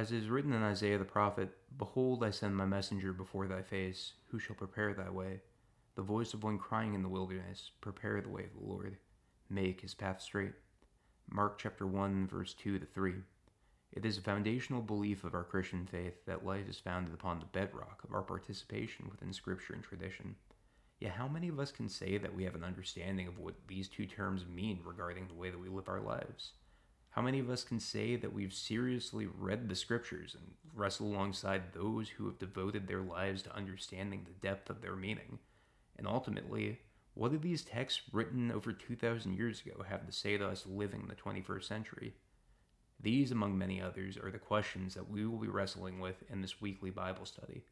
As is written in Isaiah the prophet, Behold, I send my messenger before thy face, who shall prepare thy way. The voice of one crying in the wilderness, Prepare the way of the Lord, make his path straight. Mark chapter 1, verse 2 to 3. It is a foundational belief of our Christian faith that life is founded upon the bedrock of our participation within Scripture and tradition. Yet, how many of us can say that we have an understanding of what these two terms mean regarding the way that we live our lives? How many of us can say that we've seriously read the scriptures and wrestle alongside those who have devoted their lives to understanding the depth of their meaning? And ultimately, what do these texts written over 2,000 years ago have to say to us living in the 21st century? These, among many others, are the questions that we will be wrestling with in this weekly Bible study.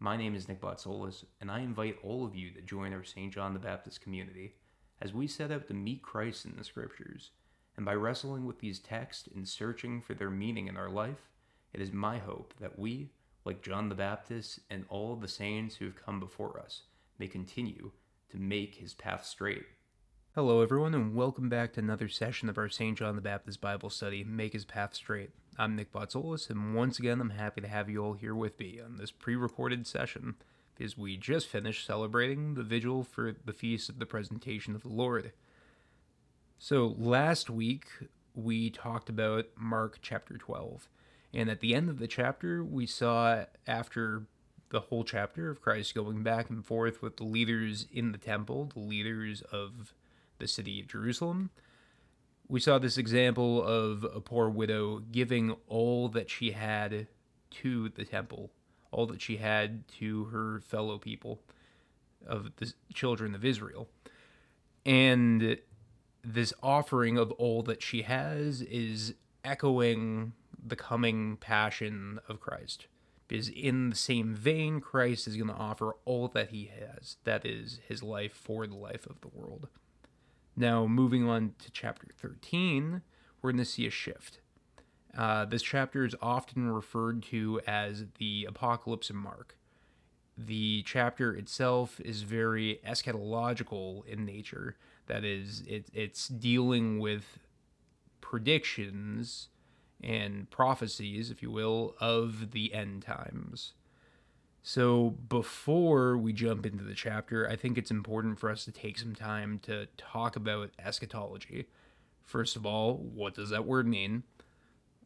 My name is Nick Botsolis, and I invite all of you to join our St. John the Baptist community as we set out to meet Christ in the Scriptures and by wrestling with these texts and searching for their meaning in our life, it is my hope that we, like John the Baptist and all the saints who have come before us, may continue to make his path straight. Hello, everyone, and welcome back to another session of our St. John the Baptist Bible study, Make His Path Straight. I'm Nick Botsolis, and once again, I'm happy to have you all here with me on this pre recorded session because we just finished celebrating the vigil for the feast of the presentation of the Lord. So last week we talked about Mark chapter 12. And at the end of the chapter, we saw after the whole chapter of Christ going back and forth with the leaders in the temple, the leaders of the city of Jerusalem. We saw this example of a poor widow giving all that she had to the temple, all that she had to her fellow people of the children of Israel. And this offering of all that she has is echoing the coming passion of Christ. Because in the same vein, Christ is going to offer all that he has that is, his life for the life of the world. Now, moving on to chapter 13, we're going to see a shift. Uh, this chapter is often referred to as the Apocalypse of Mark. The chapter itself is very eschatological in nature, that is, it, it's dealing with predictions and prophecies, if you will, of the end times. So, before we jump into the chapter, I think it's important for us to take some time to talk about eschatology. First of all, what does that word mean?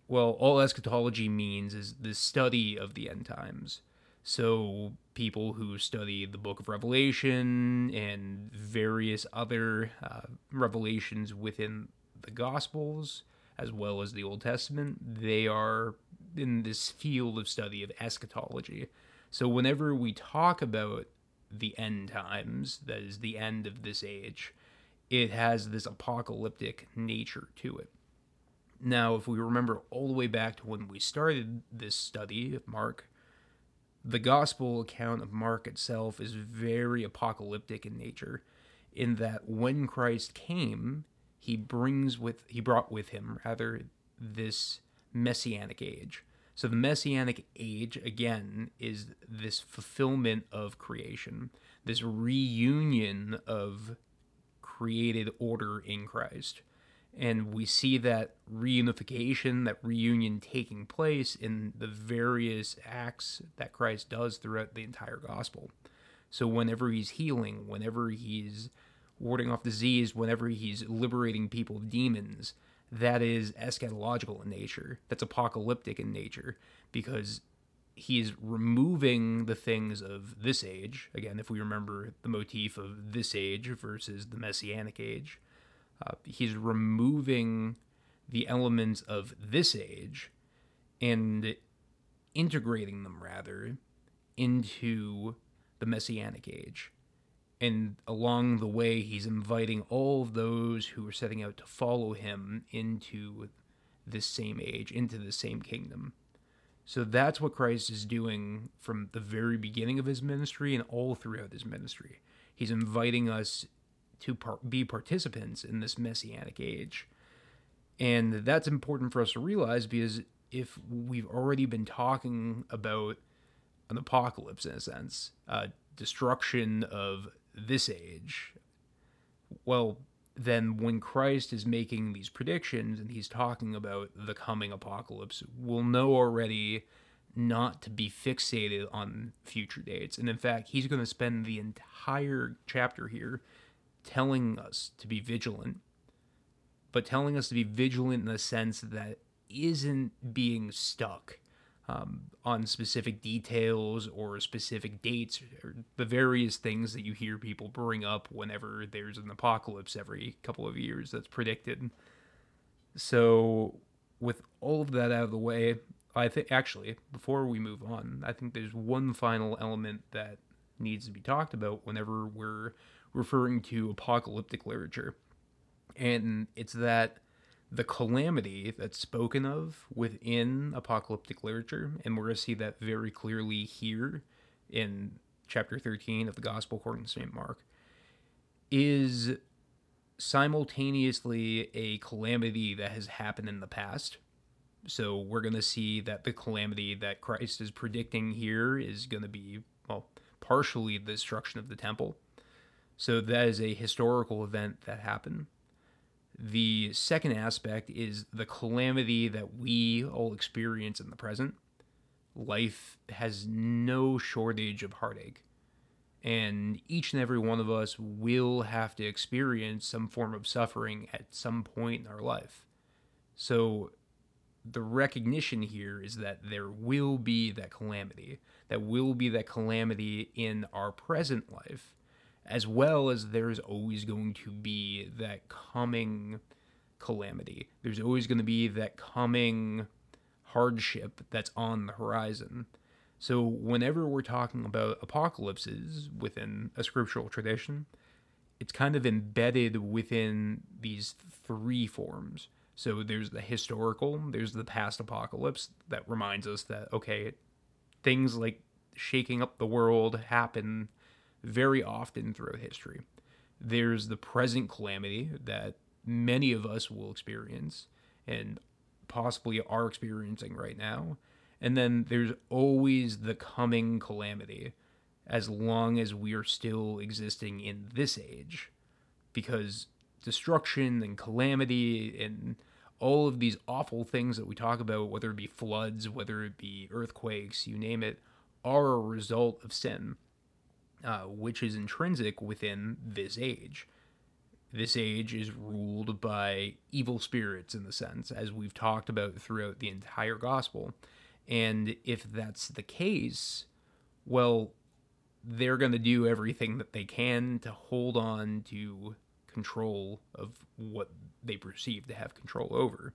Well, all eschatology means is the study of the end times. So, people who study the book of Revelation and various other uh, revelations within the Gospels, as well as the Old Testament, they are in this field of study of eschatology. So, whenever we talk about the end times, that is the end of this age, it has this apocalyptic nature to it. Now, if we remember all the way back to when we started this study of Mark, the gospel account of Mark itself is very apocalyptic in nature, in that when Christ came, he brings with he brought with him rather this messianic age. So the messianic age again is this fulfillment of creation, this reunion of created order in Christ and we see that reunification, that reunion taking place in the various acts that Christ does throughout the entire gospel. So, whenever he's healing, whenever he's warding off disease, whenever he's liberating people of demons, that is eschatological in nature. That's apocalyptic in nature because he's removing the things of this age. Again, if we remember the motif of this age versus the messianic age uh, he's removing the elements of this age and integrating them rather into the messianic age. And along the way, he's inviting all of those who are setting out to follow him into this same age, into the same kingdom. So that's what Christ is doing from the very beginning of his ministry and all throughout his ministry. He's inviting us to par- be participants in this messianic age. And that's important for us to realize because if we've already been talking about an apocalypse in a sense, uh, destruction of this age, well, then when Christ is making these predictions and he's talking about the coming apocalypse, we'll know already not to be fixated on future dates. And in fact, he's going to spend the entire chapter here telling us to be vigilant, but telling us to be vigilant in the sense that isn't being stuck um, on specific details or specific dates or the various things that you hear people bring up whenever there's an apocalypse every couple of years that's predicted. So, with all of that out of the way, I think actually, before we move on, I think there's one final element that needs to be talked about whenever we're referring to apocalyptic literature. And it's that the calamity that's spoken of within apocalyptic literature, and we're going to see that very clearly here in chapter 13 of the Gospel according to St. Mark, is simultaneously a calamity that has happened in the past. So we're going to see that the calamity that Christ is predicting here is going to be, well, partially the destruction of the temple. So that is a historical event that happened. The second aspect is the calamity that we all experience in the present. Life has no shortage of heartache. And each and every one of us will have to experience some form of suffering at some point in our life. So, the recognition here is that there will be that calamity, that will be that calamity in our present life as well as there's always going to be that coming calamity. There's always going to be that coming hardship that's on the horizon. So, whenever we're talking about apocalypses within a scriptural tradition, it's kind of embedded within these three forms. So, there's the historical, there's the past apocalypse that reminds us that, okay, things like shaking up the world happen very often throughout history. There's the present calamity that many of us will experience and possibly are experiencing right now. And then there's always the coming calamity as long as we are still existing in this age. Because destruction and calamity and all of these awful things that we talk about, whether it be floods, whether it be earthquakes, you name it, are a result of sin uh, which is intrinsic within this age. This age is ruled by evil spirits, in the sense, as we've talked about throughout the entire gospel. And if that's the case, well, they're going to do everything that they can to hold on to control of what they perceive to have control over.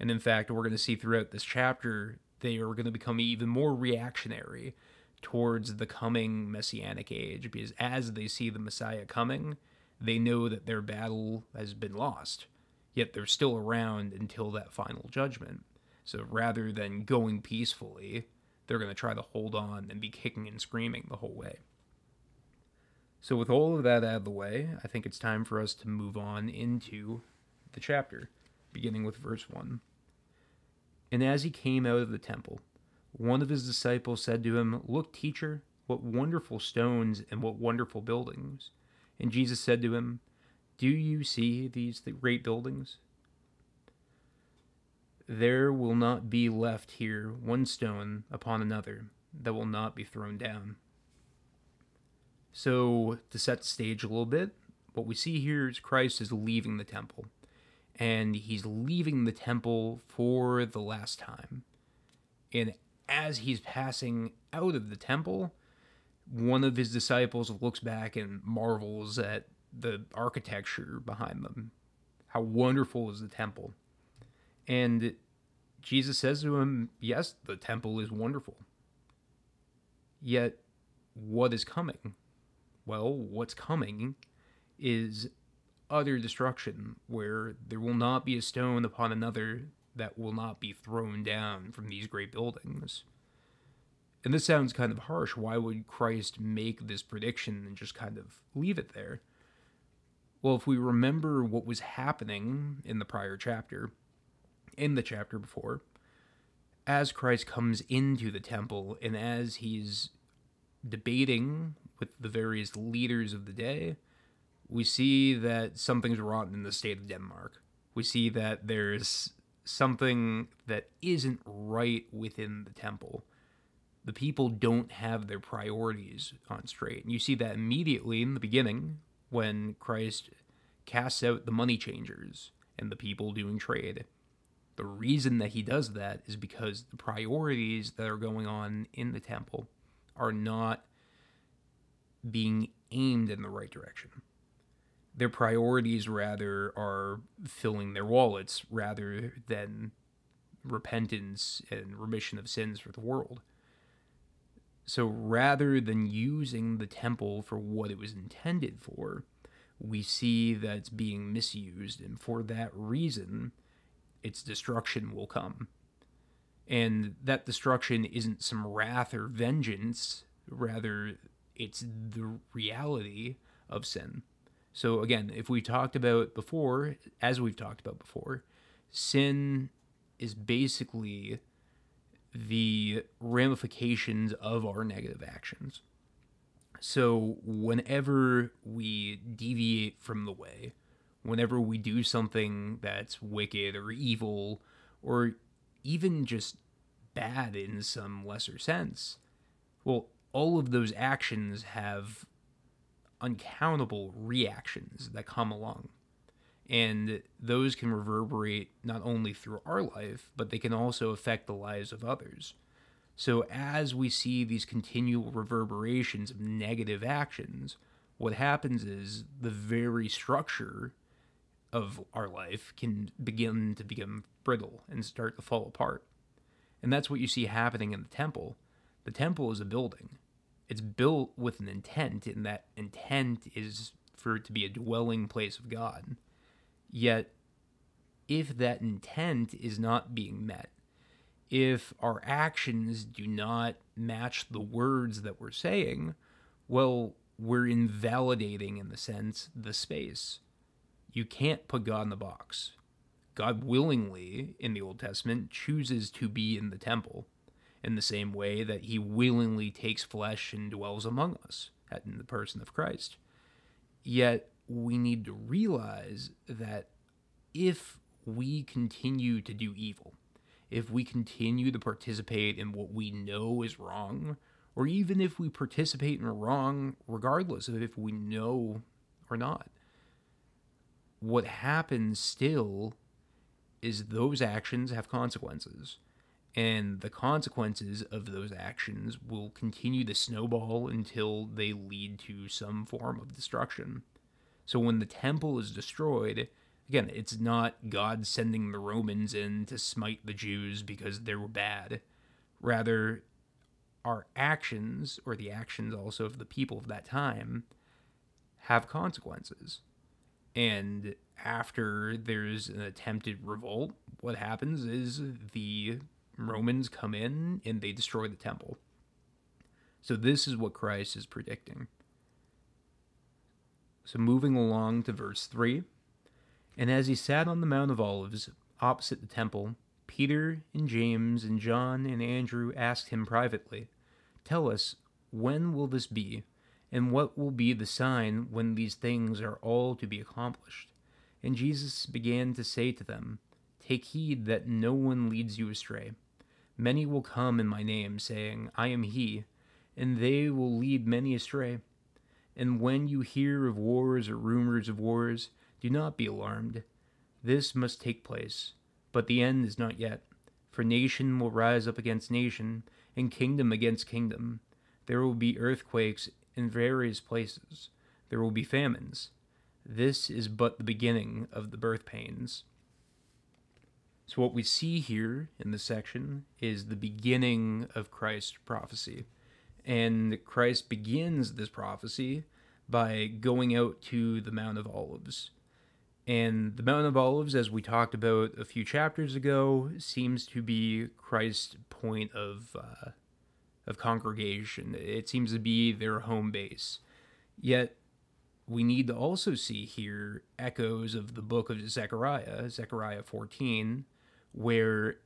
And in fact, we're going to see throughout this chapter, they are going to become even more reactionary towards the coming messianic age because as they see the Messiah coming, they know that their battle has been lost, yet they're still around until that final judgment. So rather than going peacefully, they're going to try to hold on and be kicking and screaming the whole way. So, with all of that out of the way, I think it's time for us to move on into the chapter, beginning with verse 1. And as he came out of the temple, one of his disciples said to him, Look, teacher, what wonderful stones and what wonderful buildings. And Jesus said to him, Do you see these great buildings? There will not be left here one stone upon another that will not be thrown down. So, to set the stage a little bit, what we see here is Christ is leaving the temple. And he's leaving the temple for the last time. And as he's passing out of the temple, one of his disciples looks back and marvels at the architecture behind them. How wonderful is the temple? And Jesus says to him, Yes, the temple is wonderful. Yet, what is coming? Well, what's coming is utter destruction, where there will not be a stone upon another that will not be thrown down from these great buildings. And this sounds kind of harsh. Why would Christ make this prediction and just kind of leave it there? Well, if we remember what was happening in the prior chapter, in the chapter before, as Christ comes into the temple and as he's debating with the various leaders of the day, we see that something's rotten in the state of Denmark. We see that there's something that isn't right within the temple. The people don't have their priorities on straight. And you see that immediately in the beginning when Christ casts out the money changers and the people doing trade. The reason that he does that is because the priorities that are going on in the temple are not being aimed in the right direction. Their priorities rather are filling their wallets rather than repentance and remission of sins for the world. So rather than using the temple for what it was intended for, we see that it's being misused, and for that reason, its destruction will come. And that destruction isn't some wrath or vengeance, rather, it's the reality of sin. So, again, if we talked about before, as we've talked about before, sin is basically the ramifications of our negative actions. So, whenever we deviate from the way, whenever we do something that's wicked or evil, or even just bad in some lesser sense, well, all of those actions have uncountable reactions that come along. And those can reverberate not only through our life, but they can also affect the lives of others. So, as we see these continual reverberations of negative actions, what happens is the very structure of our life can begin to become brittle and start to fall apart. And that's what you see happening in the temple. The temple is a building, it's built with an intent, and that intent is for it to be a dwelling place of God. Yet, if that intent is not being met, if our actions do not match the words that we're saying, well, we're invalidating, in the sense, the space. You can't put God in the box. God willingly, in the Old Testament, chooses to be in the temple in the same way that he willingly takes flesh and dwells among us in the person of Christ. Yet we need to realize that if we continue to do evil, if we continue to participate in what we know is wrong, or even if we participate in wrong regardless of if we know or not, what happens still is those actions have consequences and the consequences of those actions will continue to snowball until they lead to some form of destruction. So when the temple is destroyed, again, it's not God sending the Romans in to smite the Jews because they were bad. Rather, our actions, or the actions also of the people of that time, have consequences. And after there's an attempted revolt, what happens is the Romans come in and they destroy the temple. So, this is what Christ is predicting. So, moving along to verse 3 And as he sat on the Mount of Olives opposite the temple, Peter and James and John and Andrew asked him privately, Tell us, when will this be? And what will be the sign when these things are all to be accomplished? And Jesus began to say to them, Take heed that no one leads you astray. Many will come in my name, saying, I am he, and they will lead many astray. And when you hear of wars or rumors of wars, do not be alarmed. This must take place, but the end is not yet. For nation will rise up against nation, and kingdom against kingdom. There will be earthquakes in various places. There will be famines. This is but the beginning of the birth pains. So, what we see here in this section is the beginning of Christ's prophecy. And Christ begins this prophecy by going out to the Mount of Olives. And the Mount of Olives, as we talked about a few chapters ago, seems to be Christ's point of, uh, of congregation. It seems to be their home base. Yet, we need to also see here echoes of the book of Zechariah, Zechariah 14, where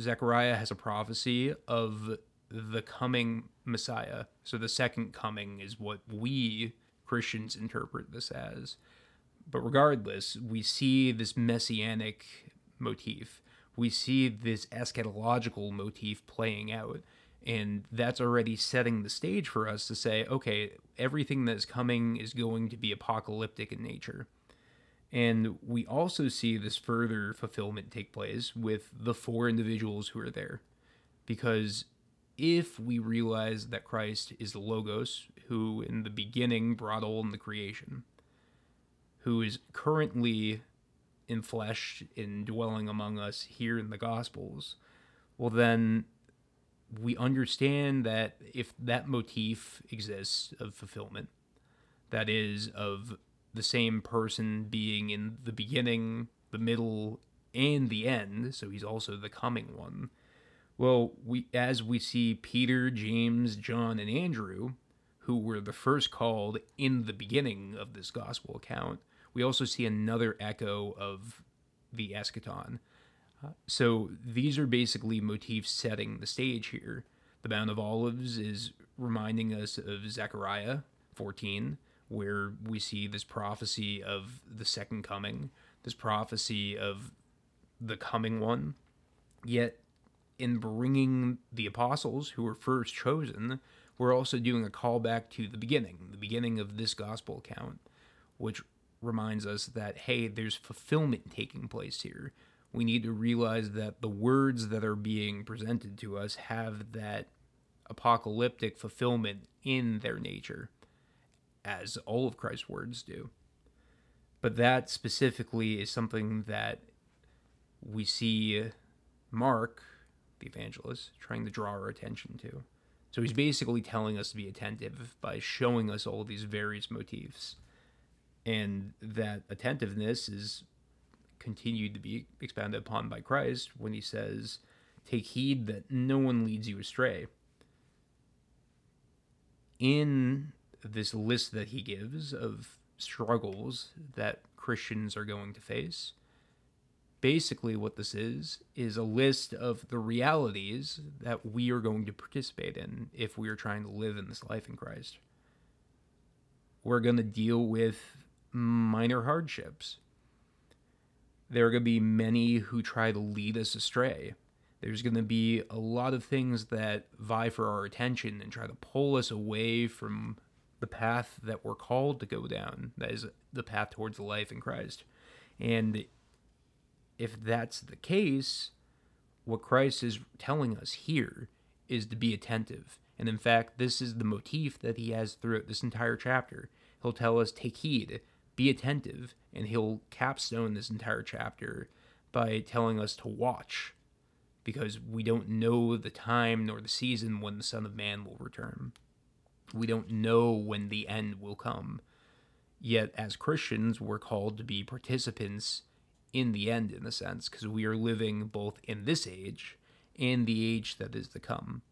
Zechariah has a prophecy of the coming Messiah. So the second coming is what we Christians interpret this as. But regardless, we see this messianic motif. We see this eschatological motif playing out. And that's already setting the stage for us to say, okay, everything that's coming is going to be apocalyptic in nature. And we also see this further fulfillment take place with the four individuals who are there. Because if we realize that Christ is the Logos, who in the beginning brought all in the creation, who is currently in flesh in dwelling among us here in the Gospels, well, then we understand that if that motif exists of fulfillment, that is, of the same person being in the beginning, the middle, and the end, so he's also the coming one. Well, we as we see Peter, James, John, and Andrew, who were the first called in the beginning of this gospel account, we also see another echo of the eschaton. Uh, so these are basically motifs setting the stage here. The Mount of Olives is reminding us of Zechariah 14, where we see this prophecy of the second coming, this prophecy of the coming one. Yet, in bringing the apostles who were first chosen, we're also doing a callback to the beginning, the beginning of this gospel account, which reminds us that, hey, there's fulfillment taking place here. We need to realize that the words that are being presented to us have that apocalyptic fulfillment in their nature as all of Christ's words do. But that specifically is something that we see Mark, the evangelist, trying to draw our attention to. So he's basically telling us to be attentive by showing us all these various motifs. And that attentiveness is continued to be expounded upon by Christ when he says, Take heed that no one leads you astray. In this list that he gives of struggles that Christians are going to face. Basically, what this is, is a list of the realities that we are going to participate in if we are trying to live in this life in Christ. We're going to deal with minor hardships. There are going to be many who try to lead us astray. There's going to be a lot of things that vie for our attention and try to pull us away from the path that we're called to go down. That is the path towards life in Christ. And if that's the case, what Christ is telling us here is to be attentive. And in fact, this is the motif that he has throughout this entire chapter. He'll tell us, take heed, be attentive, and he'll capstone this entire chapter by telling us to watch, because we don't know the time nor the season when the Son of Man will return. We don't know when the end will come. Yet, as Christians, we're called to be participants in the end, in a sense, because we are living both in this age and the age that is to come.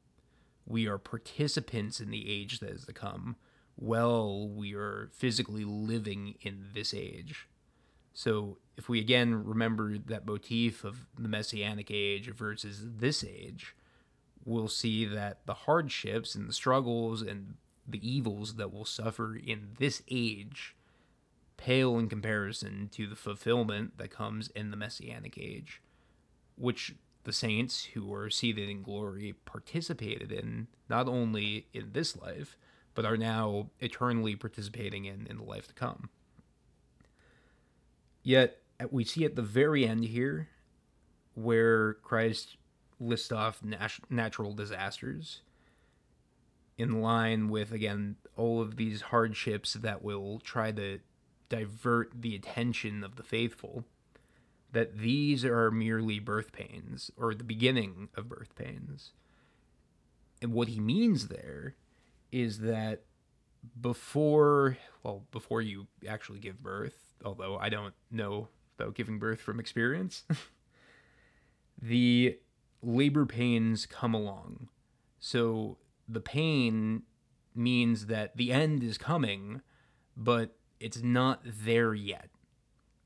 We are participants in the age that is to come, while we are physically living in this age. So, if we again remember that motif of the Messianic age versus this age, we'll see that the hardships and the struggles and the evils that we'll suffer in this age pale in comparison to the fulfillment that comes in the messianic age, which the saints who are seated in glory participated in not only in this life, but are now eternally participating in in the life to come. Yet, we see at the very end here where Christ lists off nat- natural disasters in line with again all of these hardships that will try to divert the attention of the faithful that these are merely birth pains or the beginning of birth pains. And what he means there is that before well before you actually give birth although i don't know about giving birth from experience the labor pains come along. So the pain means that the end is coming, but it's not there yet.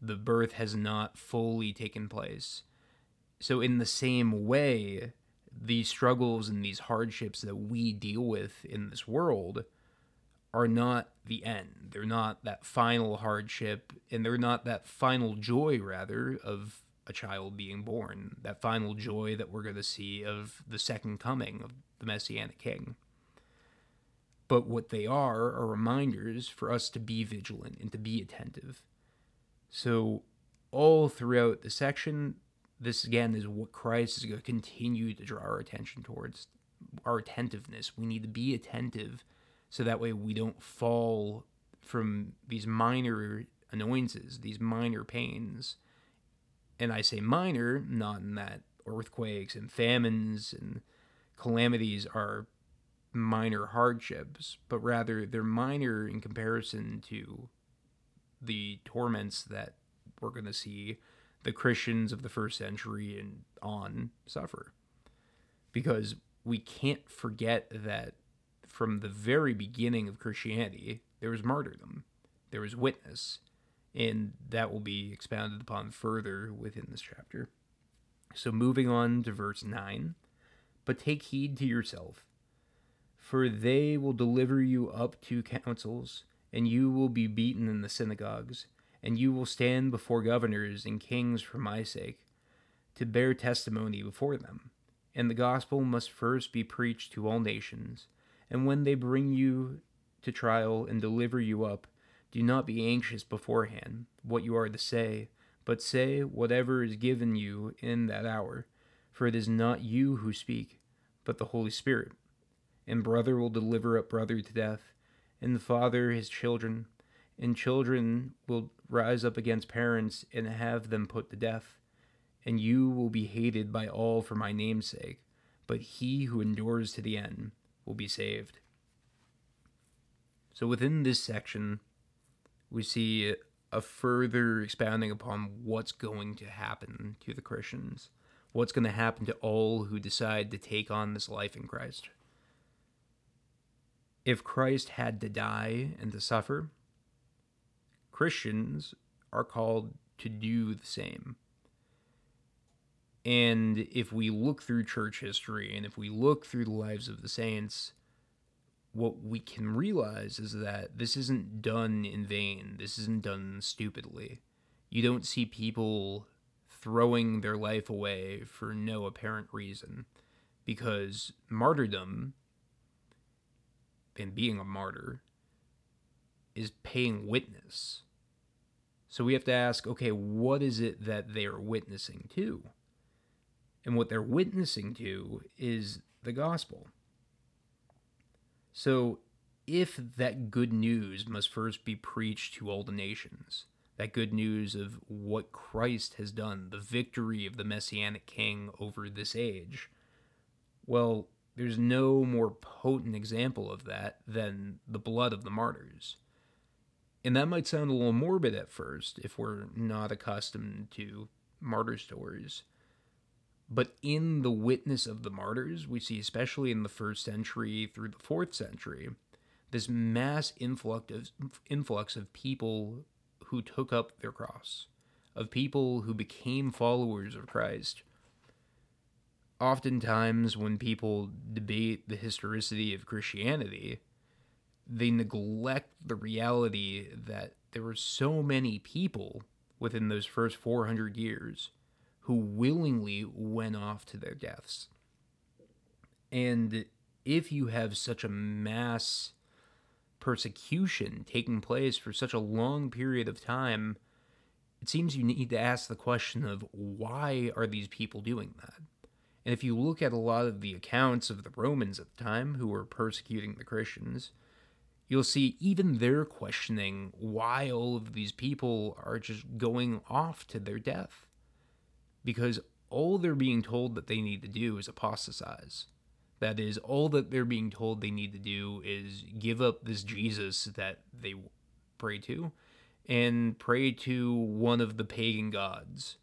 The birth has not fully taken place. So, in the same way, these struggles and these hardships that we deal with in this world are not the end. They're not that final hardship, and they're not that final joy, rather, of a child being born, that final joy that we're going to see of the second coming of the Messianic King. But what they are are reminders for us to be vigilant and to be attentive. So, all throughout the section, this again is what Christ is going to continue to draw our attention towards our attentiveness. We need to be attentive so that way we don't fall from these minor annoyances, these minor pains. And I say minor, not in that earthquakes and famines and calamities are minor hardships, but rather they're minor in comparison to the torments that we're going to see the Christians of the first century and on suffer. Because we can't forget that from the very beginning of Christianity, there was martyrdom, there was witness, and that will be expounded upon further within this chapter. So, moving on to verse 9 But take heed to yourself, for they will deliver you up to councils, and you will be beaten in the synagogues, and you will stand before governors and kings for my sake, to bear testimony before them. And the gospel must first be preached to all nations. And when they bring you to trial and deliver you up, do not be anxious beforehand what you are to say, but say whatever is given you in that hour. For it is not you who speak, but the Holy Spirit. And brother will deliver up brother to death, and the father his children, and children will rise up against parents and have them put to death. And you will be hated by all for my name's sake, but he who endures to the end will be saved. So within this section, we see a further expounding upon what's going to happen to the Christians, what's going to happen to all who decide to take on this life in Christ. If Christ had to die and to suffer, Christians are called to do the same. And if we look through church history and if we look through the lives of the saints, what we can realize is that this isn't done in vain. This isn't done stupidly. You don't see people throwing their life away for no apparent reason because martyrdom and being a martyr is paying witness. So we have to ask okay, what is it that they are witnessing to? And what they're witnessing to is the gospel. So, if that good news must first be preached to all the nations, that good news of what Christ has done, the victory of the Messianic King over this age, well, there's no more potent example of that than the blood of the martyrs. And that might sound a little morbid at first if we're not accustomed to martyr stories. But in the witness of the martyrs, we see, especially in the first century through the fourth century, this mass influx of, influx of people who took up their cross, of people who became followers of Christ. Oftentimes, when people debate the historicity of Christianity, they neglect the reality that there were so many people within those first 400 years who willingly went off to their deaths. And if you have such a mass persecution taking place for such a long period of time, it seems you need to ask the question of why are these people doing that? And if you look at a lot of the accounts of the Romans at the time who were persecuting the Christians, you'll see even they're questioning why all of these people are just going off to their death because all they're being told that they need to do is apostatize. That is, all that they're being told they need to do is give up this Jesus that they pray to and pray to one of the pagan gods.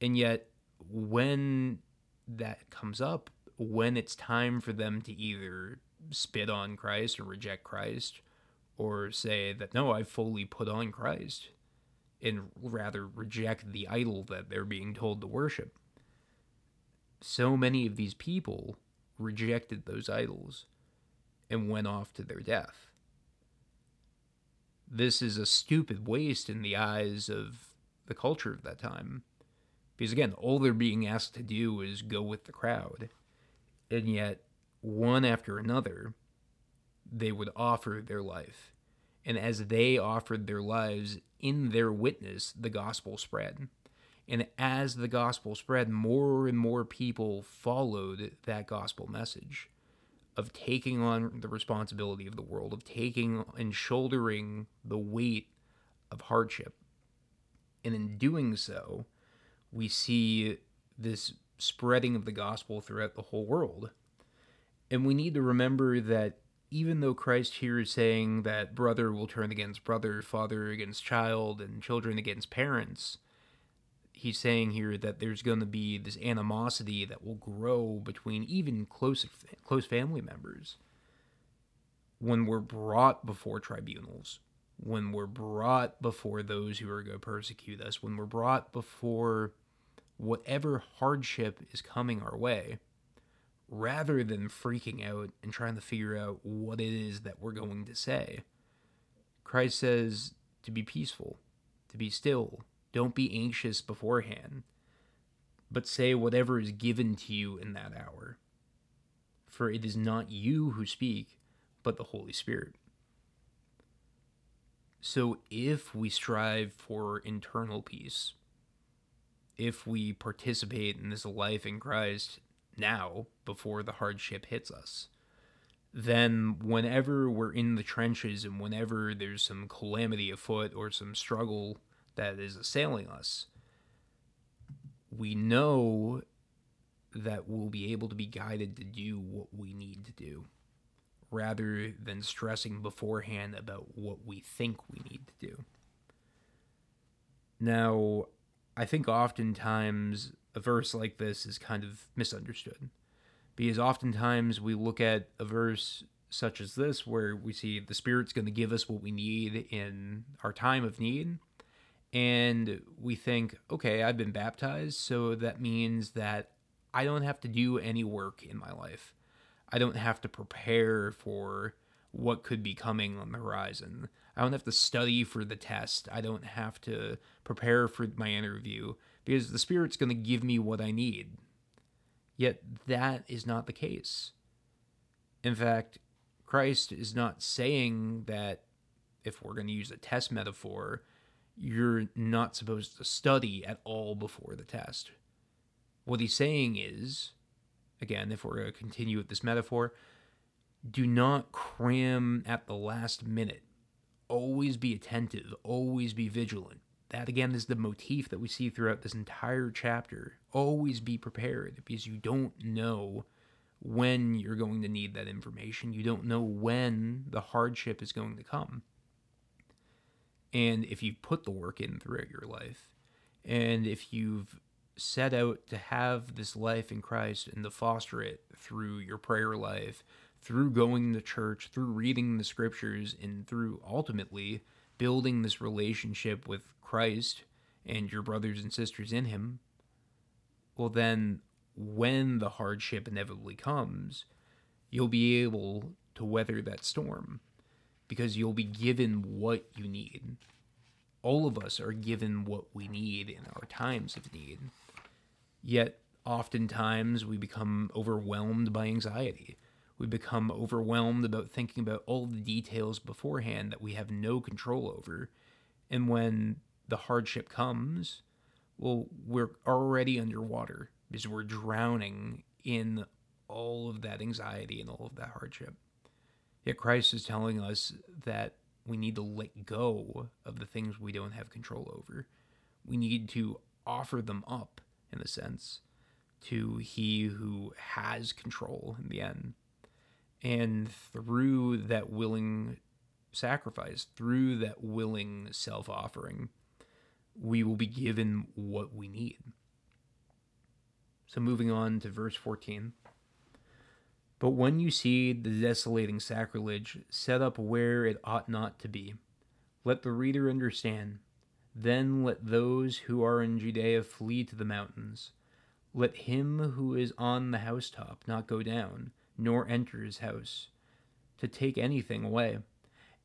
And yet, when that comes up, when it's time for them to either spit on Christ or reject Christ, or say that, no, I fully put on Christ, and rather reject the idol that they're being told to worship. So many of these people rejected those idols and went off to their death. this is a stupid waste in the eyes of the culture of that time. Because again, all they're being asked to do is go with the crowd. And yet, one after another, they would offer their life. And as they offered their lives in their witness, the gospel spread. And as the gospel spread, more and more people followed that gospel message of taking on the responsibility of the world, of taking and shouldering the weight of hardship. And in doing so, we see this spreading of the gospel throughout the whole world. And we need to remember that even though Christ here is saying that brother will turn against brother, father against child, and children against parents, he's saying here that there's going to be this animosity that will grow between even close close family members when we're brought before tribunals, when we're brought before those who are going to persecute us, when we're brought before whatever hardship is coming our way rather than freaking out and trying to figure out what it is that we're going to say. Christ says to be peaceful, to be still, don't be anxious beforehand, but say whatever is given to you in that hour. For it is not you who speak, but the Holy Spirit. So if we strive for internal peace, if we participate in this life in Christ now before the hardship hits us. Then, whenever we're in the trenches and whenever there's some calamity afoot or some struggle that is assailing us, we know that we'll be able to be guided to do what we need to do rather than stressing beforehand about what we think we need to do. Now, I think oftentimes a verse like this is kind of misunderstood. Because oftentimes we look at a verse such as this where we see the Spirit's going to give us what we need in our time of need. And we think, okay, I've been baptized, so that means that I don't have to do any work in my life. I don't have to prepare for what could be coming on the horizon. I don't have to study for the test. I don't have to prepare for my interview because the Spirit's going to give me what I need. Yet that is not the case. In fact, Christ is not saying that if we're going to use a test metaphor, you're not supposed to study at all before the test. What he's saying is, again, if we're going to continue with this metaphor, do not cram at the last minute. Always be attentive, always be vigilant. That again is the motif that we see throughout this entire chapter. Always be prepared because you don't know when you're going to need that information. You don't know when the hardship is going to come. And if you've put the work in throughout your life, and if you've set out to have this life in Christ and to foster it through your prayer life, through going to church, through reading the scriptures, and through ultimately building this relationship with Christ and your brothers and sisters in Him, well, then when the hardship inevitably comes, you'll be able to weather that storm because you'll be given what you need. All of us are given what we need in our times of need. Yet, oftentimes, we become overwhelmed by anxiety we become overwhelmed about thinking about all the details beforehand that we have no control over. And when the hardship comes, well, we're already underwater because we're drowning in all of that anxiety and all of that hardship. Yet Christ is telling us that we need to let go of the things we don't have control over. We need to offer them up, in a sense, to He who has control in the end. And through that willing sacrifice, through that willing self offering, we will be given what we need. So, moving on to verse 14. But when you see the desolating sacrilege set up where it ought not to be, let the reader understand. Then let those who are in Judea flee to the mountains. Let him who is on the housetop not go down nor enter his house, to take anything away.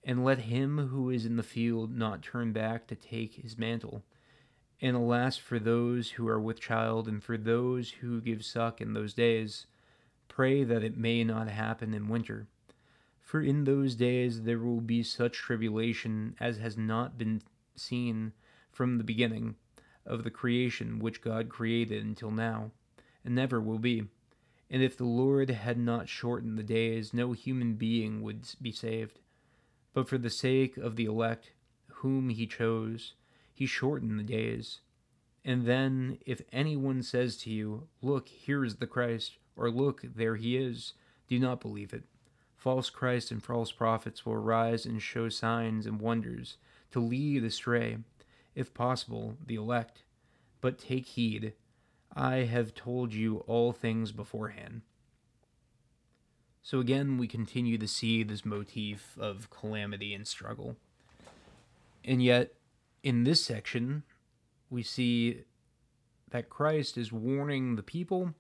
And let him who is in the field not turn back to take his mantle. And alas for those who are with child, and for those who give suck in those days. Pray that it may not happen in winter. For in those days there will be such tribulation as has not been seen from the beginning of the creation which God created until now, and never will be. And if the Lord had not shortened the days, no human being would be saved. But for the sake of the elect, whom he chose, he shortened the days. And then, if anyone says to you, Look, here is the Christ, or Look, there he is, do not believe it. False Christs and false prophets will arise and show signs and wonders to lead astray, if possible, the elect. But take heed I have told you all things beforehand. So again, we continue to see this motif of calamity and struggle. And yet, in this section, we see that Christ is warning the people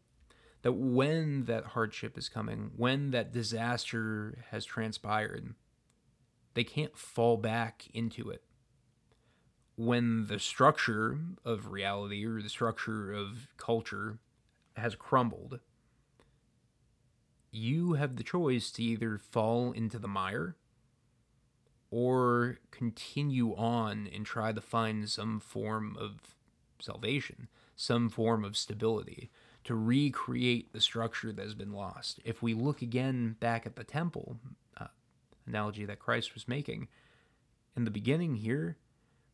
that when that hardship is coming, when that disaster has transpired, they can't fall back into it. When the structure of reality or the structure of culture has crumbled, you have the choice to either fall into the mire or continue on and try to find some form of salvation, some form of stability, to recreate the structure that has been lost. If we look again back at the temple uh, analogy that Christ was making, in the beginning here,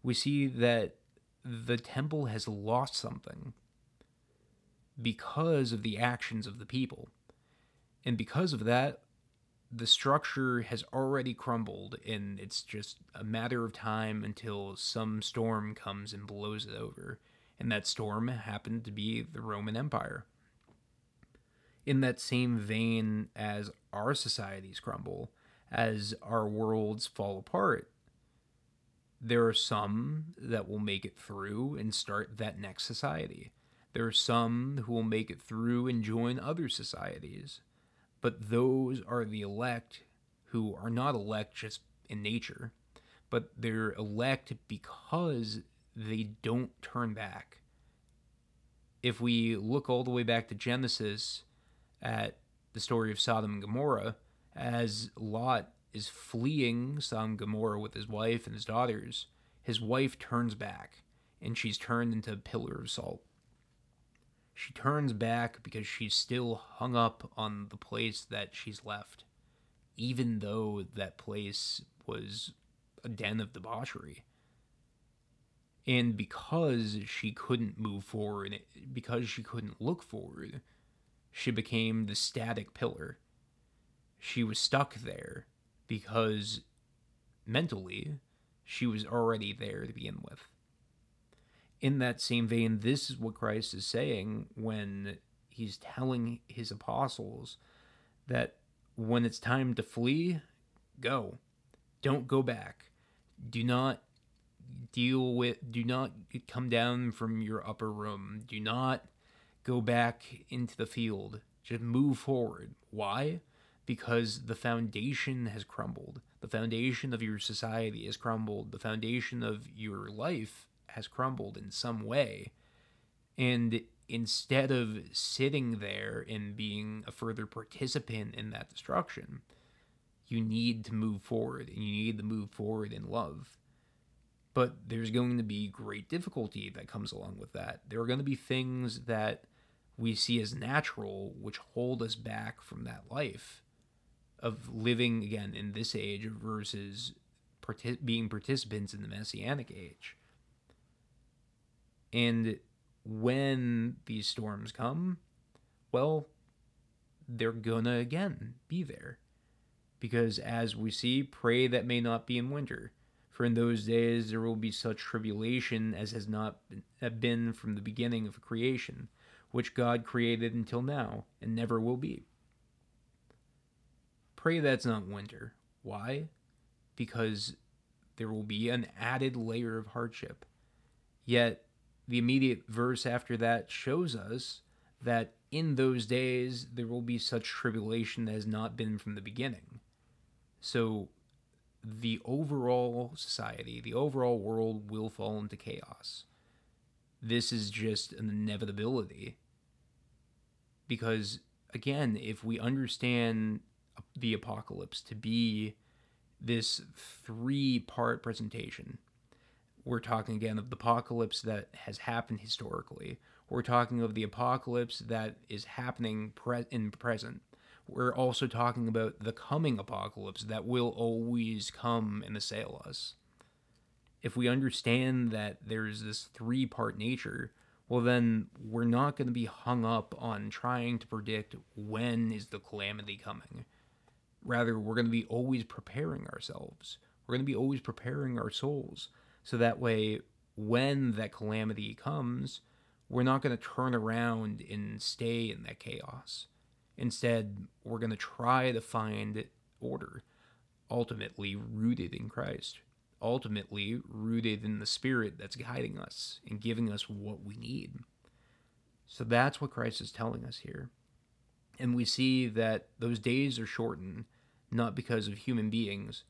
we see that the temple has lost something because of the actions of the people. And because of that, the structure has already crumbled, and it's just a matter of time until some storm comes and blows it over. And that storm happened to be the Roman Empire. In that same vein as our societies crumble, as our worlds fall apart, there are some that will make it through and start that next society. There are some who will make it through and join other societies. But those are the elect who are not elect just in nature, but they're elect because they don't turn back. If we look all the way back to Genesis at the story of Sodom and Gomorrah, as Lot is fleeing Sodom and Gomorrah with his wife and his daughters, his wife turns back and she's turned into a pillar of salt. She turns back because she's still hung up on the place that she's left, even though that place was a den of debauchery. And because she couldn't move forward, because she couldn't look forward, she became the static pillar. She was stuck there because mentally she was already there to begin with. In that same vein, this is what Christ is saying when he's telling his apostles that when it's time to flee, go. Don't go back. Do not deal with, do not come down from your upper room. Do not go back into the field. Just move forward. Why? because the foundation has crumbled. The foundation of your society has crumbled. The foundation of your life has crumbled in some way. And instead of sitting there and being a further participant in that destruction, you need to move forward and you need to move forward in love. But there's going to be great difficulty that comes along with that. There are going to be things that we see as natural which hold us back from that life of living again in this age versus being participants in the messianic age. And when these storms come, well, they're gonna again be there. Because as we see, pray that may not be in winter. For in those days there will be such tribulation as has not been from the beginning of creation, which God created until now, and never will be. Pray that's not winter. Why? Because there will be an added layer of hardship. Yet, the immediate verse after that shows us that in those days there will be such tribulation that has not been from the beginning. So, the overall society, the overall world will fall into chaos. This is just an inevitability. Because, again, if we understand the apocalypse to be this three part presentation, we're talking again of the apocalypse that has happened historically. We're talking of the apocalypse that is happening pre- in present we're also talking about the coming apocalypse that will always come and assail us. If we understand that there's this three part nature, well, then we're not going to be hung up on trying to predict when is the calamity coming. Rather, we're going to be always preparing ourselves. We're going to be always preparing our souls. So that way, when that calamity comes, we're not going to turn around and stay in that chaos Instead, we're going to try to find order, ultimately rooted in Christ, ultimately rooted in the Spirit that's guiding us and giving us what we need. So that's what Christ is telling us here. And we see that those days are shortened, not because of human beings,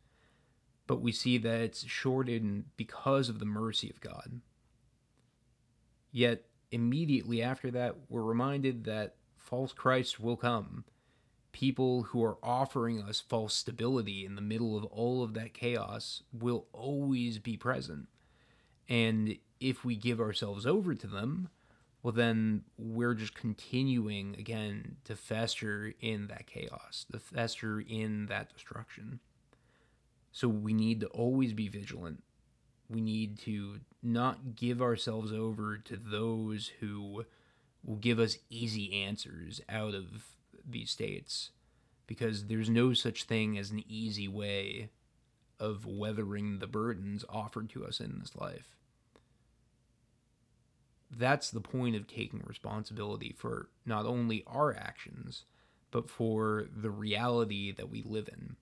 but we see that it's shortened because of the mercy of God. Yet, immediately after that, we're reminded that false Christ will come. People who are offering us false stability in the middle of all of that chaos will always be present. And if we give ourselves over to them, well, then we're just continuing again to fester in that chaos, to fester in that destruction. So we need to always be vigilant. We need to not give ourselves over to those who will give us easy answers out of these states because there's no such thing as an easy way of weathering the burdens offered to us in this life. That's the point of taking responsibility for not only our actions, but for the reality that we live in.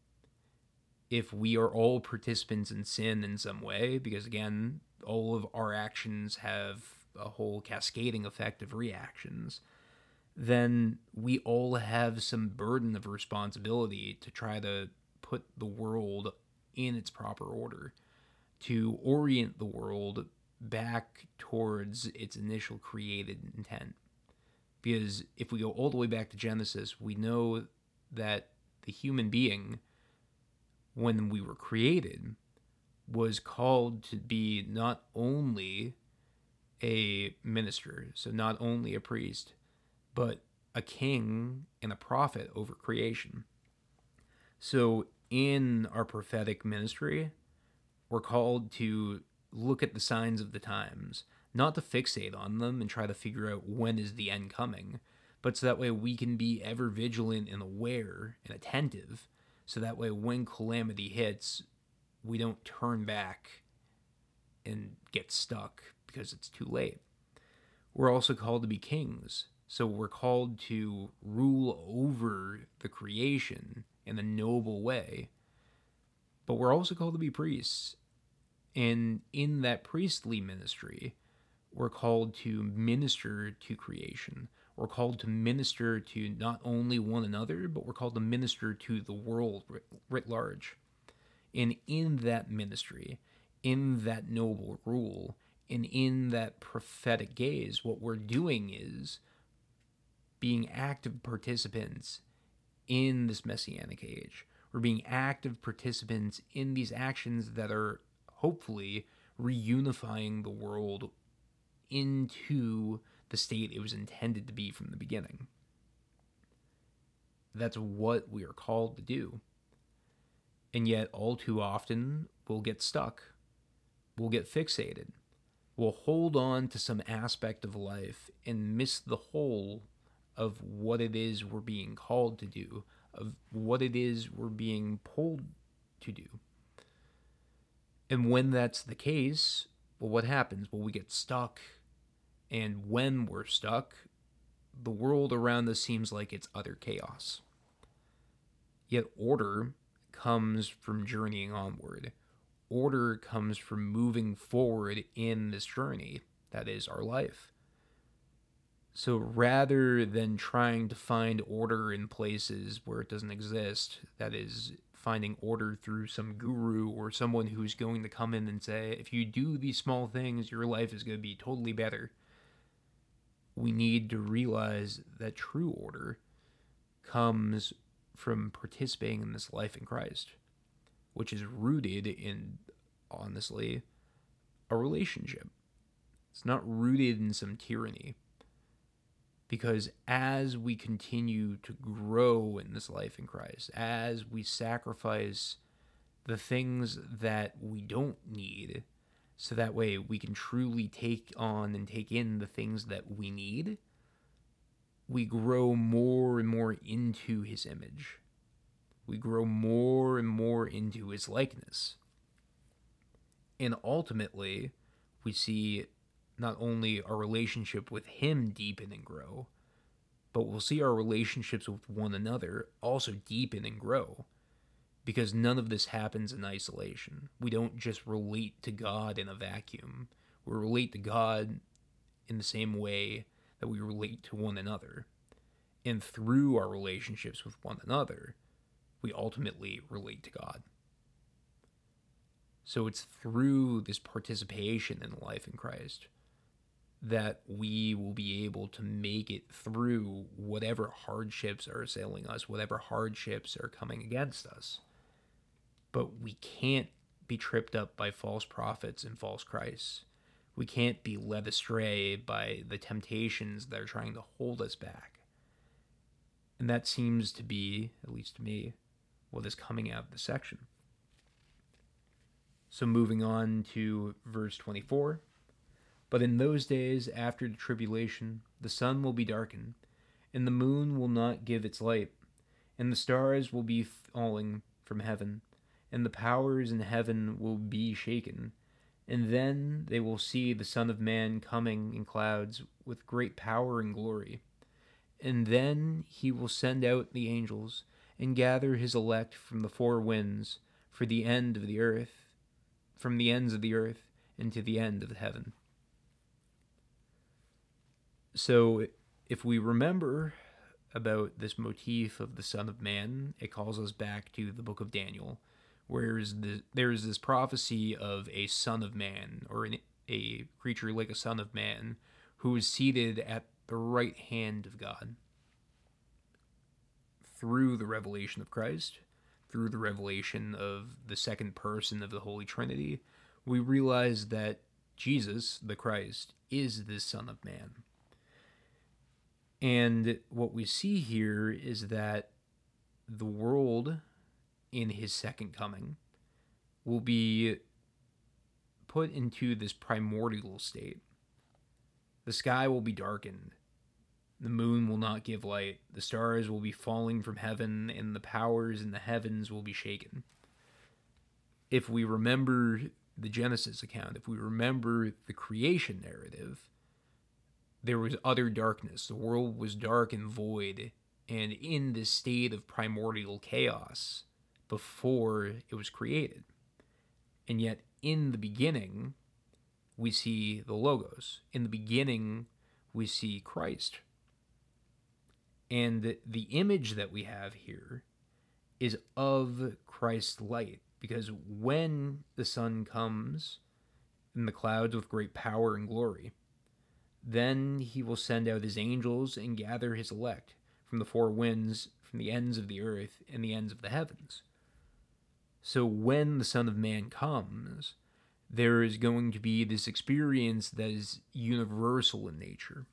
If we are all participants in sin in some way, because again, all of our actions have a whole cascading effect of reactions, then we all have some burden of responsibility to try to put the world in its proper order, to orient the world back towards its initial created intent. Because if we go all the way back to Genesis, we know that the human being, when we were created, was called to be not only a minister, so not only a priest, but a king and a prophet over creation. So in our prophetic ministry, we're called to look at the signs of the times, not to fixate on them and try to figure out when is the end coming, but so that way we can be ever vigilant and aware and attentive, so that way when calamity hits, we don't turn back and get stuck because it's too late. We're also called to be kings, so we're called to rule over the creation in a noble way. But we're also called to be priests. And in that priestly ministry, we're called to minister to creation. We're called to minister to not only one another, but we're called to minister to the world writ, large. And in that ministry, in that noble rule, and in that prophetic gaze, what we're doing is being active participants in this messianic age. We're being active participants in these actions that are hopefully reunifying the world into the state it was intended to be from the beginning. That's what we are called to do. And yet, all too often, we'll get stuck. We'll get fixated will hold on to some aspect of life and miss the whole of what it is we're being called to do, of what it is we're being pulled to do. And when that's the case, well, what happens? Well, we get stuck. And when we're stuck, the world around us seems like it's utter chaos. Yet order comes from journeying onward order comes from moving forward in this journey that is our life. So rather than trying to find order in places where it doesn't exist, that is finding order through some guru or someone who's going to come in and say, if you do these small things, your life is going to be totally better. We need to realize that true order comes from participating in this life in Christ, which is rooted in, honestly, a relationship. It's not rooted in some tyranny. Because as we continue to grow in this life in Christ, as we sacrifice the things that we don't need, so that way we can truly take on and take in the things that we need, we grow more and more into his image. We grow more and more into his likeness. And ultimately, we see not only our relationship with Him deepen and grow, but we'll see our relationships with one another also deepen and grow. Because none of this happens in isolation. We don't just relate to God in a vacuum. We relate to God in the same way that we relate to one another. And through our relationships with one another, we ultimately relate to God. So it's through this participation in the life in Christ that we will be able to make it through whatever hardships are assailing us, whatever hardships are coming against us. But we can't be tripped up by false prophets and false Christs. We can't be led astray by the temptations that are trying to hold us back. And that seems to be, at least to me, what is coming out of the section. So moving on to verse 24. But in those days after the tribulation, the sun will be darkened, and the moon will not give its light, and the stars will be falling from heaven, and the powers in heaven will be shaken. And then they will see the Son of Man coming in clouds with great power and glory. And then he will send out the angels and gather his elect from the four winds for the end of the earth, from the ends of the earth and to the end of the heaven. So, if we remember about this motif of the Son of Man, it calls us back to the book of Daniel, where the, there's this prophecy of a Son of Man, or an, a creature like a Son of Man, who is seated at the right hand of God. Through the revelation of Christ, through the revelation of the second person of the Holy Trinity, we realize that Jesus, the Christ, is the Son of Man. And what we see here is that the world in his second coming will be put into this primordial state. The sky will be darkened. The moon will not give light. The stars will be falling from heaven, and the powers in the heavens will be shaken. If we remember the Genesis account, if we remember the creation narrative, there was utter darkness. The world was dark and void, and in this state of primordial chaos before it was created. And yet, in the beginning, we see the Logos. In the beginning, we see Christ. And the the image that we have here is of Christ's light, because when the Son comes in the clouds with great power and glory, then he will send out his angels and gather his elect from the four winds, from the ends of the earth and the ends of the heavens. So when the Son of Man comes, there is going to be this experience that is universal in nature.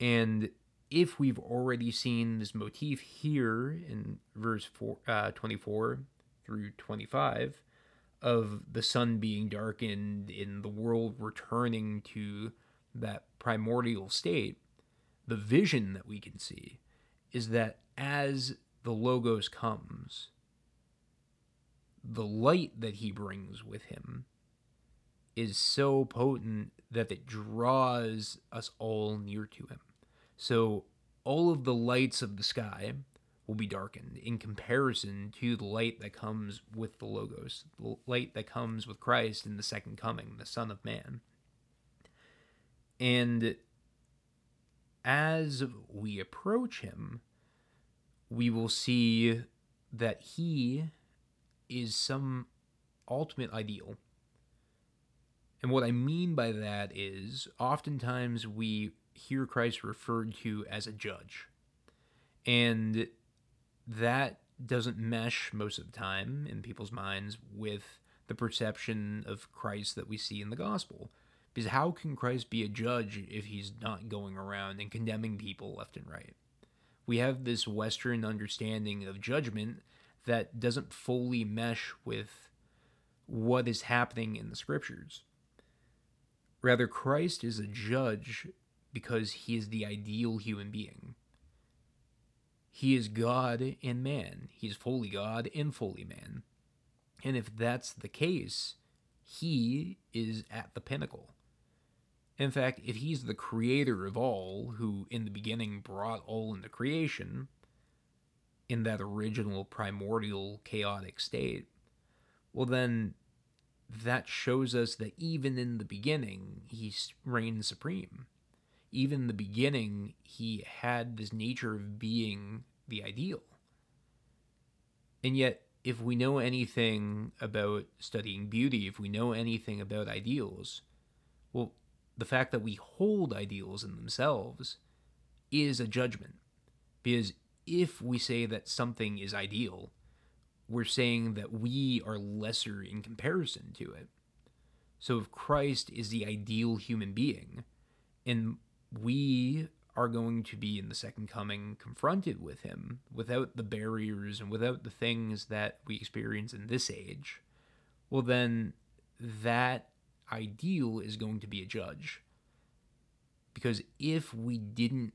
And if we've already seen this motif here in verse four, uh, 24 through 25 of the sun being darkened in the world returning to that primordial state, the vision that we can see is that as the Logos comes, the light that he brings with him is so potent that it draws us all near to him. So all of the lights of the sky will be darkened in comparison to the light that comes with the Logos, the light that comes with Christ in the second coming, the Son of Man. And as we approach him, we will see that he is some ultimate ideal. And what I mean by that is oftentimes we hear Christ referred to as a judge. And that doesn't mesh most of the time in people's minds with the perception of Christ that we see in the gospel. Because how can Christ be a judge if he's not going around and condemning people left and right? We have this Western understanding of judgment that doesn't fully mesh with what is happening in the scriptures. Rather, Christ is a judge because he is the ideal human being. He is God and man. He is fully God and fully man. And if that's the case, he is at the pinnacle. In fact, if he's the creator of all, who in the beginning brought all into creation, in that original primordial chaotic state, well, then that shows us that even in the beginning, he reigned supreme. Even in the beginning, he had this nature of being the ideal. And yet, if we know anything about studying beauty, if we know anything about ideals, well, the fact that we hold ideals in themselves is a judgment. Because if we say that something is ideal, we're saying that we are lesser in comparison to it. So if Christ is the ideal human being, and we are going to be in the second coming confronted with him without the barriers and without the things that we experience in this age, well, then that ideal is going to be a judge. Because if we didn't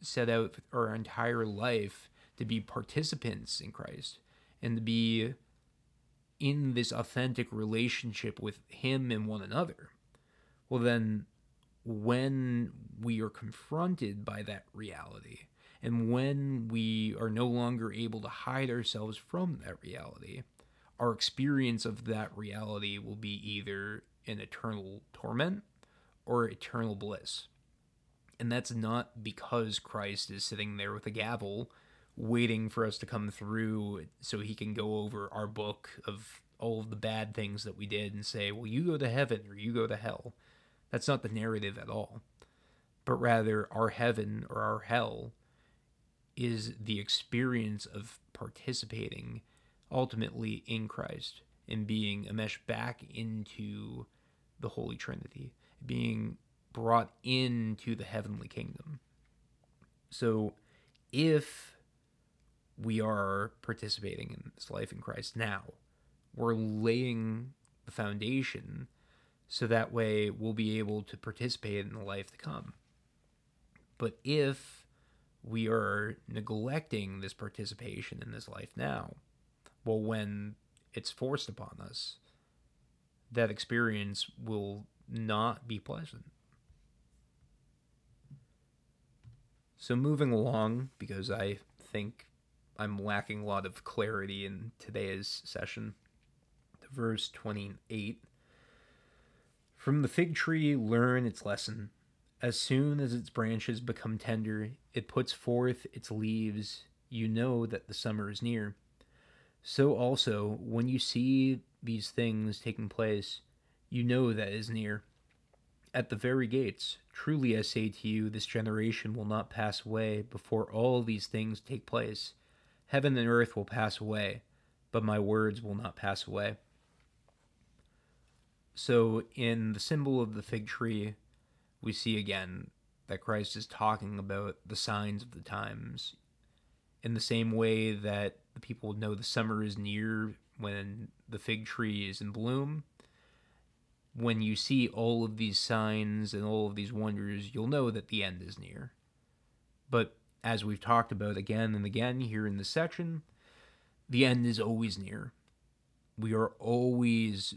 set out our entire life to be participants in Christ, and to be in this authentic relationship with Him and one another, well, then when we are confronted by that reality, and when we are no longer able to hide ourselves from that reality, our experience of that reality will be either an eternal torment or eternal bliss. And that's not because Christ is sitting there with a gavel waiting for us to come through so he can go over our book of all of the bad things that we did and say, well, you go to heaven or you go to hell. That's not the narrative at all. But rather, our heaven or our hell is the experience of participating ultimately in Christ and being enmeshed back into the Holy Trinity, being brought into the heavenly kingdom. So, if we are participating in this life in Christ now. We're laying the foundation so that way we'll be able to participate in the life to come. But if we are neglecting this participation in this life now, well, when it's forced upon us, that experience will not be pleasant. So, moving along, because I think I'm lacking a lot of clarity in today's session. Verse 28 From the fig tree, learn its lesson. As soon as its branches become tender, it puts forth its leaves. You know that the summer is near. So also, when you see these things taking place, you know that is near. At the very gates, truly I say to you, this generation will not pass away before all these things take place. Heaven and earth will pass away, but my words will not pass away. So, in the symbol of the fig tree, we see again that Christ is talking about the signs of the times in the same way that the people know the summer is near when the fig tree is in bloom. When you see all of these signs and all of these wonders, you'll know that the end is near. But as we've talked about again and again here in this section, the end is always near. We are always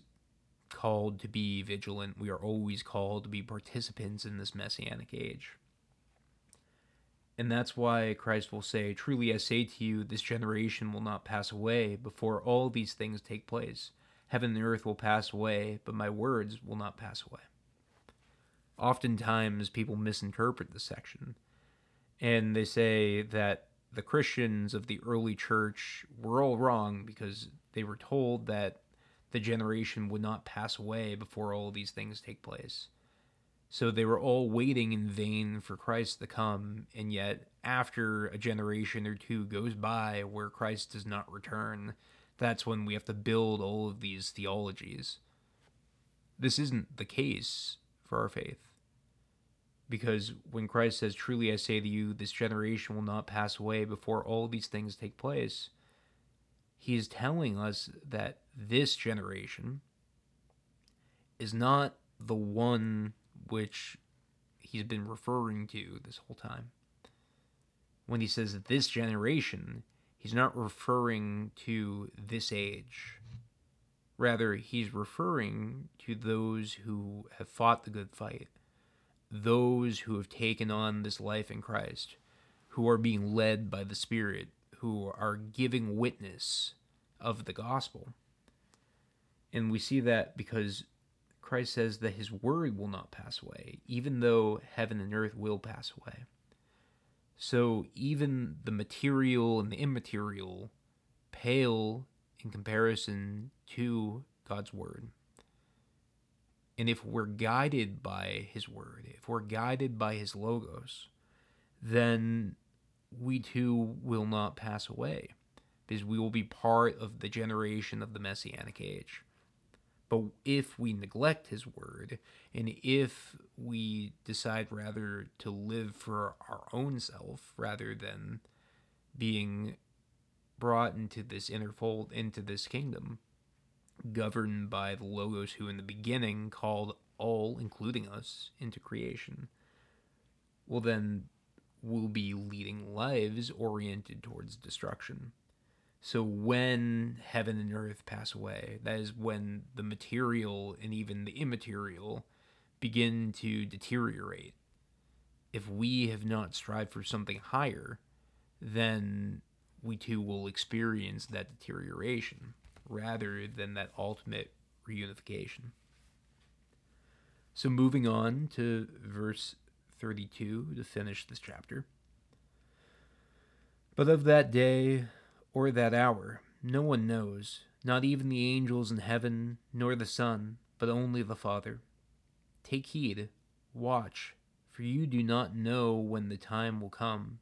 called to be vigilant. We are always called to be participants in this messianic age. And that's why Christ will say, Truly I say to you, this generation will not pass away before all these things take place. Heaven and earth will pass away, but my words will not pass away. Oftentimes, people misinterpret this section and they say that the Christians of the early church were all wrong because they were told that the generation would not pass away before all these things take place. So they were all waiting in vain for Christ to come, and yet after a generation or two goes by where Christ does not return, that's when we have to build all of these theologies. This isn't the case for our faith. Because when Christ says, Truly I say to you, this generation will not pass away before all these things take place, he is telling us that this generation is not the one which he's been referring to this whole time. When he says this generation, he's not referring to this age. Rather, he's referring to those who have fought the good fight, those who have taken on this life in Christ, who are being led by the Spirit, who are giving witness of the gospel. And we see that because Christ says that his word will not pass away, even though heaven and earth will pass away. So even the material and the immaterial pale in comparison to God's word. And if we're guided by his word, if we're guided by his logos, then we too will not pass away because we will be part of the generation of the messianic age. But if we neglect his word, and if we decide rather to live for our own self rather than being brought into this inner fold, into this kingdom, governed by the Logos who in the beginning called all, including us, into creation, well, then we'll be leading lives oriented towards destruction. So when heaven and earth pass away, that is when the material and even the immaterial begin to deteriorate. If we have not strived for something higher, then we too will experience that deterioration rather than that ultimate reunification. So, moving on to verse 32 to finish this chapter. But of that day or that hour, no one knows, not even the angels in heaven, nor the Son, but only the Father. Take heed, watch, for you do not know when the time will come.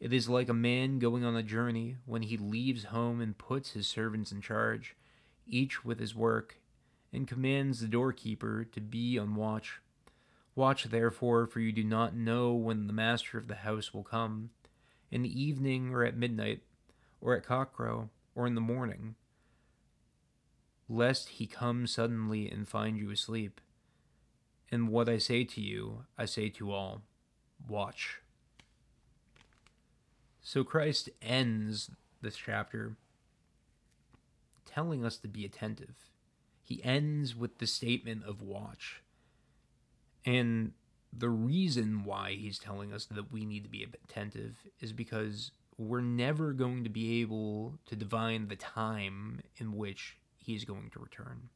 It is like a man going on a journey when he leaves home and puts his servants in charge, each with his work, and commands the doorkeeper to be on watch. Watch therefore, for you do not know when the master of the house will come, in the evening or at midnight or at cockcrow, or in the morning, lest he come suddenly and find you asleep. And what I say to you, I say to all watch. So Christ ends this chapter telling us to be attentive. He ends with the statement of watch. And the reason why he's telling us that we need to be attentive is because we're never going to be able to divine the time in which he's going to return.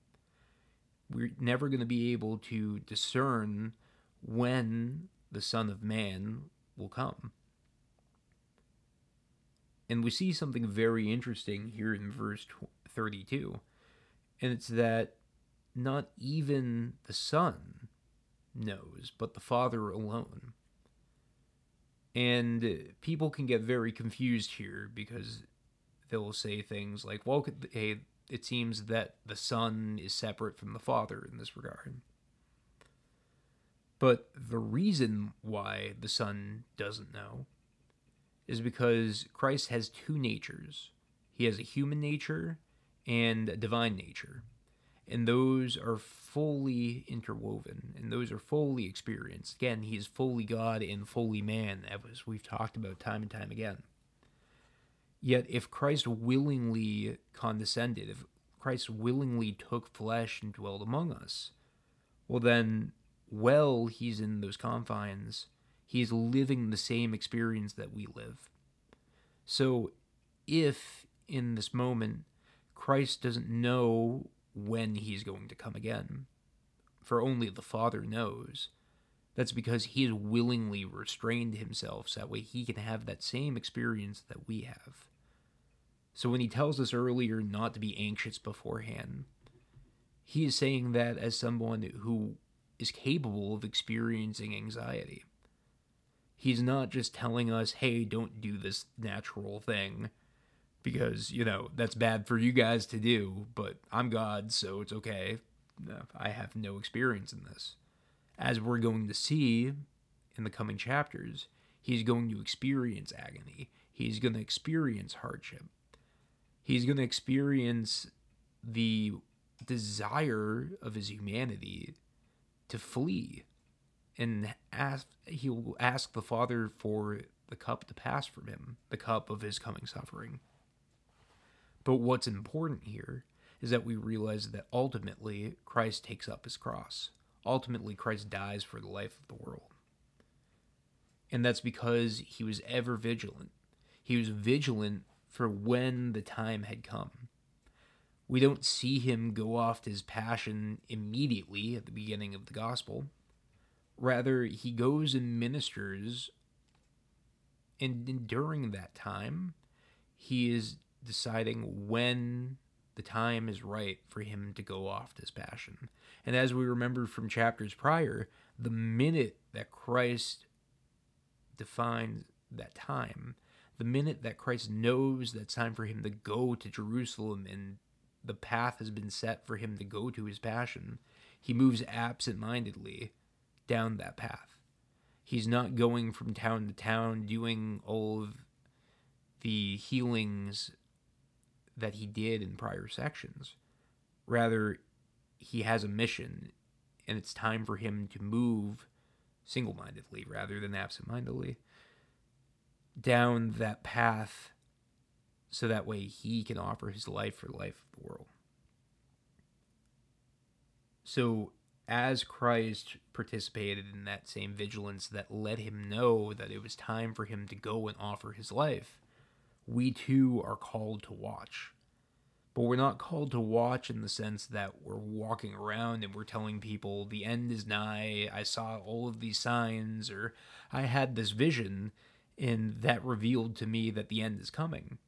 We're never going to be able to discern when the Son of Man will come. And we see something very interesting here in verse 32, and it's that not even the Son knows, but the Father alone. And uh, people can get very confused here because they'll say things like, well, hey, it seems that the Son is separate from the Father in this regard. But the reason why the Son doesn't know is because Christ has two natures. He has a human nature and a divine nature and those are fully interwoven and those are fully experienced. Again, he is fully God and fully man, as we've talked about time and time again. Yet, if Christ willingly condescended, if Christ willingly took flesh and dwelled among us, well, then, well, he's in those confines, he's living the same experience that we live. So, if in this moment Christ doesn't know when he's going to come again. For only the Father knows. That's because he has willingly restrained himself so that way he can have that same experience that we have. So when he tells us earlier not to be anxious beforehand, he is saying that as someone who is capable of experiencing anxiety. He's not just telling us, hey, don't do this natural thing because, you know, that's bad for you guys to do, but I'm God, so it's okay. I have no experience in this. As we're going to see in the coming chapters, he's going to experience agony. He's going to experience hardship. He's going to experience the desire of his humanity to flee and ask he will ask the father for the cup to pass from him the cup of his coming suffering but what's important here is that we realize that ultimately Christ takes up his cross. Ultimately Christ dies for the life of the world. And that's because he was ever vigilant. He was vigilant for when the time had come. We don't see him go off to his passion immediately at the beginning of the gospel. Rather, he goes and ministers, and during that time, he is deciding when the time is right for him to go off to his passion. And as we remember from chapters prior, the minute that Christ defines that time, the minute that Christ knows that it's time for him to go to Jerusalem and the path has been set for him to go to his passion, he moves absent mindedly down that path. He's not going from town to town doing all of the healings that he did in prior sections. Rather, he has a mission, and it's time for him to move single mindedly rather than absent mindedly down that path so that way he can offer his life for the life of the world. So, as Christ participated in that same vigilance that let him know that it was time for him to go and offer his life, we too are called to watch. But we're not called to watch in the sense that we're walking around and we're telling people the end is nigh, I saw all of these signs, or I had this vision, and that revealed to me that the end is coming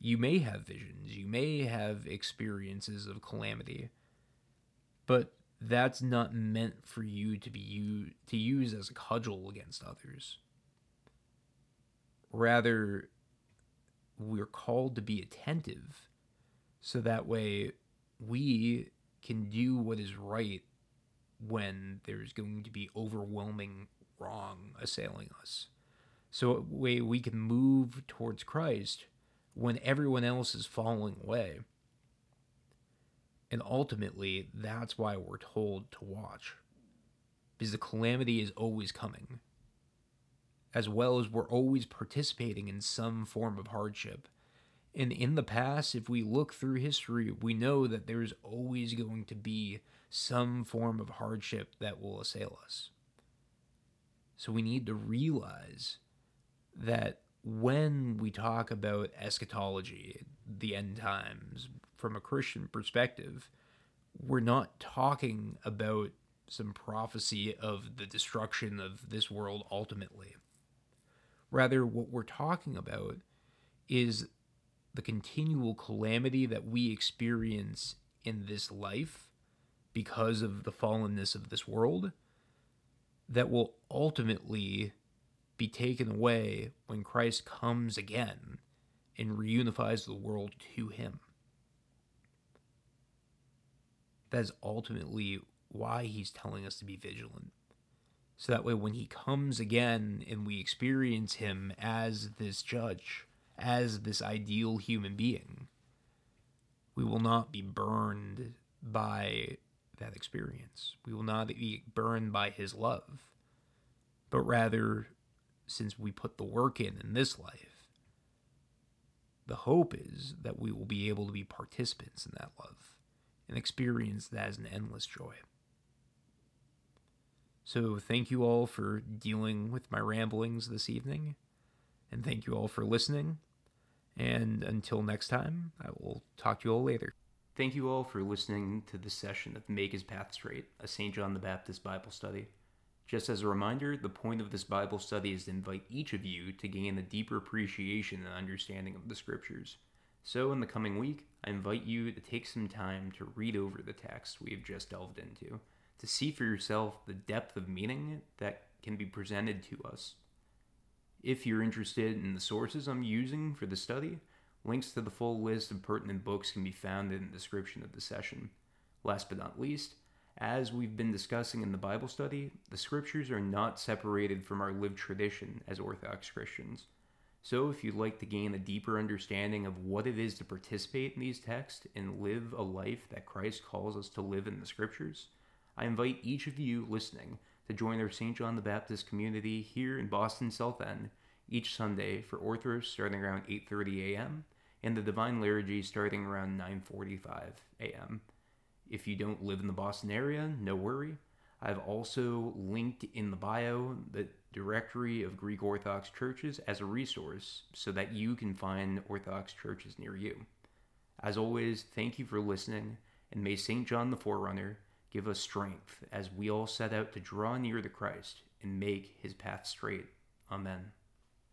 you may have visions, you may have experiences of calamity, but that's not meant for you to be u- to use as a cudgel against others. Rather, we're called to be attentive so that way we can do what is right when there's going to be overwhelming wrong assailing us. So way we can move towards Christ when everyone else is falling away. And ultimately, that's why we're told to watch. Because the calamity is always coming. As well as we're always participating in some form of hardship. And in the past, if we look through history, we know that there's always going to be some form of hardship that will assail us. So we need to realize that when we talk about eschatology, the end times, from a Christian perspective, we're not talking about some prophecy of the destruction of this world ultimately. Rather, what we're talking about is the continual calamity that we experience in this life because of the fallenness of this world that will ultimately be taken away when Christ comes again and reunifies the world to him. That is ultimately why he's telling us to be vigilant. So that way, when he comes again and we experience him as this judge, as this ideal human being, we will not be burned by that experience. We will not be burned by his love, but rather since we put the work in in this life, the hope is that we will be able to be participants in that love and experience that as an endless joy. So, thank you all for dealing with my ramblings this evening, and thank you all for listening. And until next time, I will talk to you all later. Thank you all for listening to this session of Make His Path Straight, a St. John the Baptist Bible study. Just as a reminder, the point of this Bible study is to invite each of you to gain a deeper appreciation and understanding of the Scriptures. So, in the coming week, I invite you to take some time to read over the text we have just delved into, to see for yourself the depth of meaning that can be presented to us. If you're interested in the sources I'm using for the study, links to the full list of pertinent books can be found in the description of the session. Last but not least, as we've been discussing in the Bible study, the scriptures are not separated from our lived tradition as Orthodox Christians. So, if you'd like to gain a deeper understanding of what it is to participate in these texts and live a life that Christ calls us to live in the scriptures, I invite each of you listening to join our St. John the Baptist community here in Boston South End each Sunday for Orthros starting around 8:30 a.m. and the Divine Liturgy starting around 9:45 a.m. If you don't live in the Boston area, no worry. I've also linked in the bio the directory of Greek Orthodox churches as a resource so that you can find Orthodox churches near you. As always, thank you for listening, and may St. John the Forerunner give us strength as we all set out to draw near to Christ and make his path straight. Amen.